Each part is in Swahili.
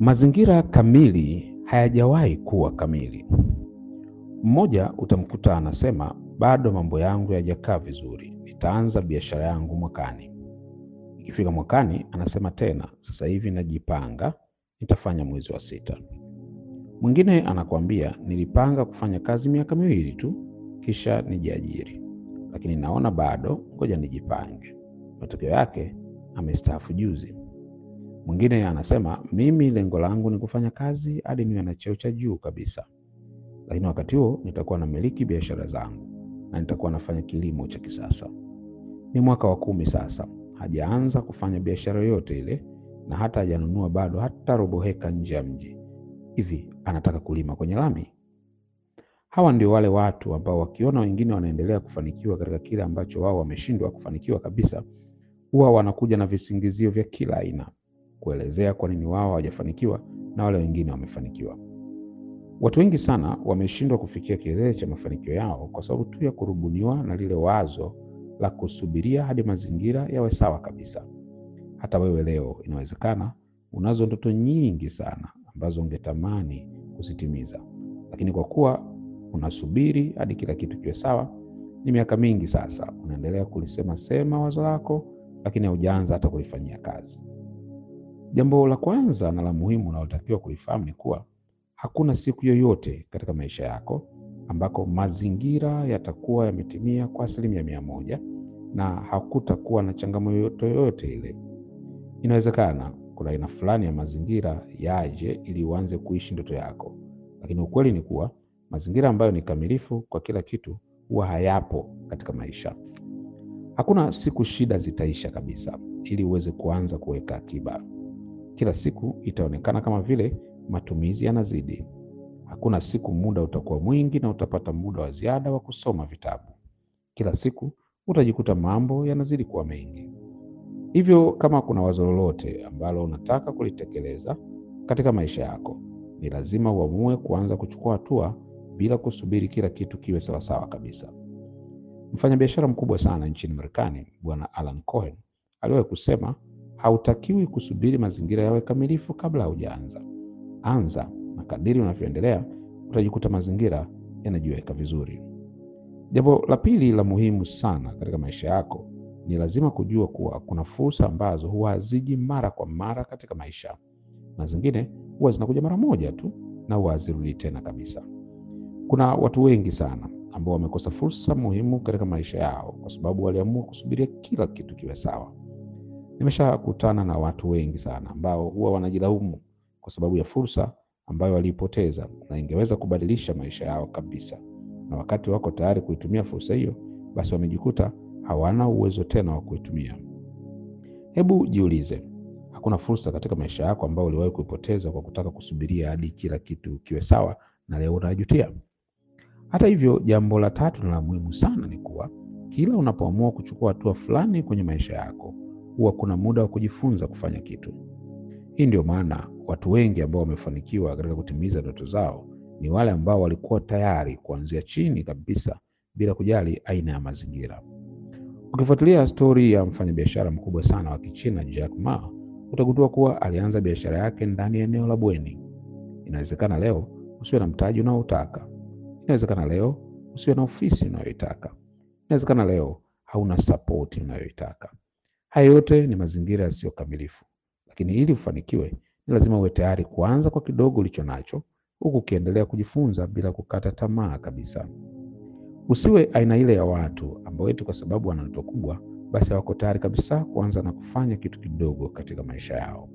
Mazingira kamili hayajawahi kuwa kamili. Mmoja utamkuta anasema, bado mambo yangu hayajakaa vizuri, nitaanza biashara yangu mwakani. Ikifika mwakani, anasema tena, sasa hivi najipanga, nitafanya mwezi wa sita. Mwingine anakuambia, nilipanga kufanya kazi miaka miwili tu, kisha nijiajiri, lakini naona bado, ngoja nijipange. Matokeo yake amestaafu juzi. Mwingine anasema mimi lengo langu ni kufanya kazi hadi niwe na cheo cha juu kabisa, lakini wakati huo nitakuwa namiliki biashara zangu na nitakuwa nafanya kilimo cha kisasa. Ni mwaka wa kumi sasa, hajaanza kufanya biashara yoyote ile na hata hajanunua bado hata robo heka nje ya mji. Hivi anataka kulima kwenye lami? Hawa ndio wale watu ambao wakiona wengine wanaendelea kufanikiwa katika kile ambacho wao wameshindwa kufanikiwa kabisa, huwa wanakuja na visingizio vya kila aina kuelezea kwa nini wao hawajafanikiwa na wale wengine wamefanikiwa. Watu wengi sana wameshindwa kufikia kilele cha mafanikio yao kwa sababu tu ya kurubuniwa na lile wazo la kusubiria hadi mazingira yawe sawa kabisa. Hata wewe leo inawezekana unazo ndoto nyingi sana ambazo ungetamani kuzitimiza, lakini kwa kuwa unasubiri hadi kila kitu kiwe sawa, ni miaka mingi sasa unaendelea kulisema sema wazo lako, lakini haujaanza hata kulifanyia kazi. Jambo la kwanza na la muhimu unalotakiwa kulifahamu ni kuwa hakuna siku yoyote katika maisha yako ambako mazingira yatakuwa yametimia kwa asilimia mia moja na hakutakuwa na changamoto yoyote ile. Inawezekana kuna aina fulani ya mazingira yaje ili uanze kuishi ndoto yako, lakini ukweli ni kuwa mazingira ambayo ni kamilifu kwa kila kitu huwa hayapo katika maisha. Hakuna siku shida zitaisha kabisa ili uweze kuanza kuweka akiba. Kila siku itaonekana kama vile matumizi yanazidi. Hakuna siku muda utakuwa mwingi na utapata muda wa ziada wa kusoma vitabu. Kila siku utajikuta mambo yanazidi kuwa mengi. Hivyo, kama kuna wazo lolote ambalo unataka kulitekeleza katika maisha yako, ni lazima uamue kuanza kuchukua hatua bila kusubiri kila kitu kiwe sawasawa kabisa. Mfanyabiashara mkubwa sana nchini Marekani, Bwana Alan Cohen aliwahi kusema hautakiwi kusubiri mazingira yawe kamilifu kabla haujaanza. Anza, na kadiri unavyoendelea utajikuta mazingira yanajiweka vizuri. Jambo la pili la muhimu sana katika maisha yako ni lazima kujua kuwa kuna fursa ambazo huwa haziji mara kwa mara katika maisha, na zingine huwa zinakuja mara moja tu na huwa hazirudi tena kabisa. Kuna watu wengi sana ambao wamekosa fursa muhimu katika maisha yao kwa sababu waliamua kusubiria kila kitu kiwe sawa. Nimeshakutana na watu wengi sana ambao huwa wanajilaumu kwa sababu ya fursa ambayo waliipoteza na ingeweza kubadilisha maisha yao kabisa, na wakati wako tayari kuitumia fursa hiyo, basi wamejikuta hawana uwezo tena wa kuitumia. Hebu jiulize, hakuna fursa katika maisha yako ambayo uliwahi kuipoteza kwa kutaka kusubiria hadi kila kitu kiwe sawa na leo unajutia? Hata hivyo, jambo la tatu na la muhimu sana ni kuwa kila unapoamua kuchukua hatua fulani kwenye maisha yako huwa kuna muda wa kujifunza kufanya kitu. Hii ndio maana watu wengi ambao wamefanikiwa katika kutimiza ndoto zao ni wale ambao walikuwa tayari kuanzia chini kabisa bila kujali aina ya mazingira. Ukifuatilia stori ya mfanyabiashara mkubwa sana wa Kichina Jack Ma, utagundua kuwa alianza biashara yake ndani ya eneo la bweni. Inawezekana leo usiwe na mtaji unaotaka. Inawezekana leo usiwe na ofisi unayoitaka. Inawezekana leo hauna sapoti unayoitaka. Haya yote ni mazingira yasiyo kamilifu, lakini ili ufanikiwe ni lazima uwe tayari kuanza kwa kidogo ulicho nacho, huku ukiendelea kujifunza bila kukata tamaa kabisa. Usiwe aina ile ya watu ambao eti kwa sababu wana ndoto kubwa basi hawako tayari kabisa kuanza na kufanya kitu kidogo katika maisha yao.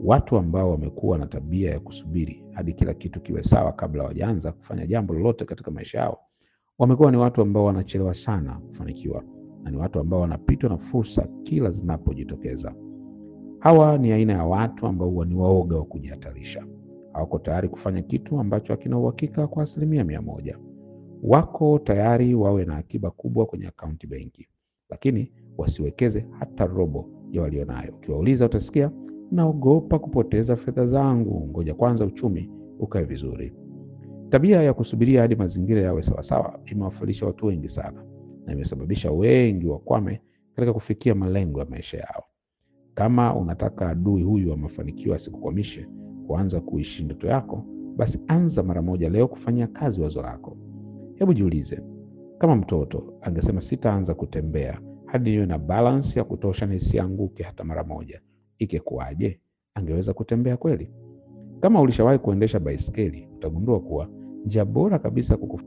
Watu ambao wamekuwa na tabia ya kusubiri hadi kila kitu kiwe sawa kabla hawajaanza kufanya jambo lolote katika maisha yao, wamekuwa ni watu ambao wanachelewa sana kufanikiwa na ni watu ambao wanapitwa na fursa kila zinapojitokeza. Hawa ni aina ya watu ambao huwa ni waoga wa kujihatarisha. Hawako tayari kufanya kitu ambacho hakina uhakika kwa asilimia mia moja. Wako tayari wawe na akiba kubwa kwenye akaunti benki, lakini wasiwekeze hata robo ya walionayo. Ukiwauliza utasikia, naogopa kupoteza fedha zangu, ngoja kwanza uchumi ukae vizuri. Tabia ya kusubiria hadi mazingira yawe sawasawa imewafalisha watu wengi sana na imesababisha wengi wakwame katika kufikia malengo ya maisha yao. Kama unataka adui huyu wa mafanikio asikukwamishe, kuanza kuishi ndoto yako, basi anza mara moja leo kufanyia kazi wazo lako. Hebu jiulize, kama mtoto angesema sitaanza kutembea hadi niwe na balansi ya kutosha nisianguke hata mara moja, ikekuwaje? Angeweza kutembea kweli? Kama ulishawahi kuendesha baiskeli, utagundua kuwa njia bora kabisa kuku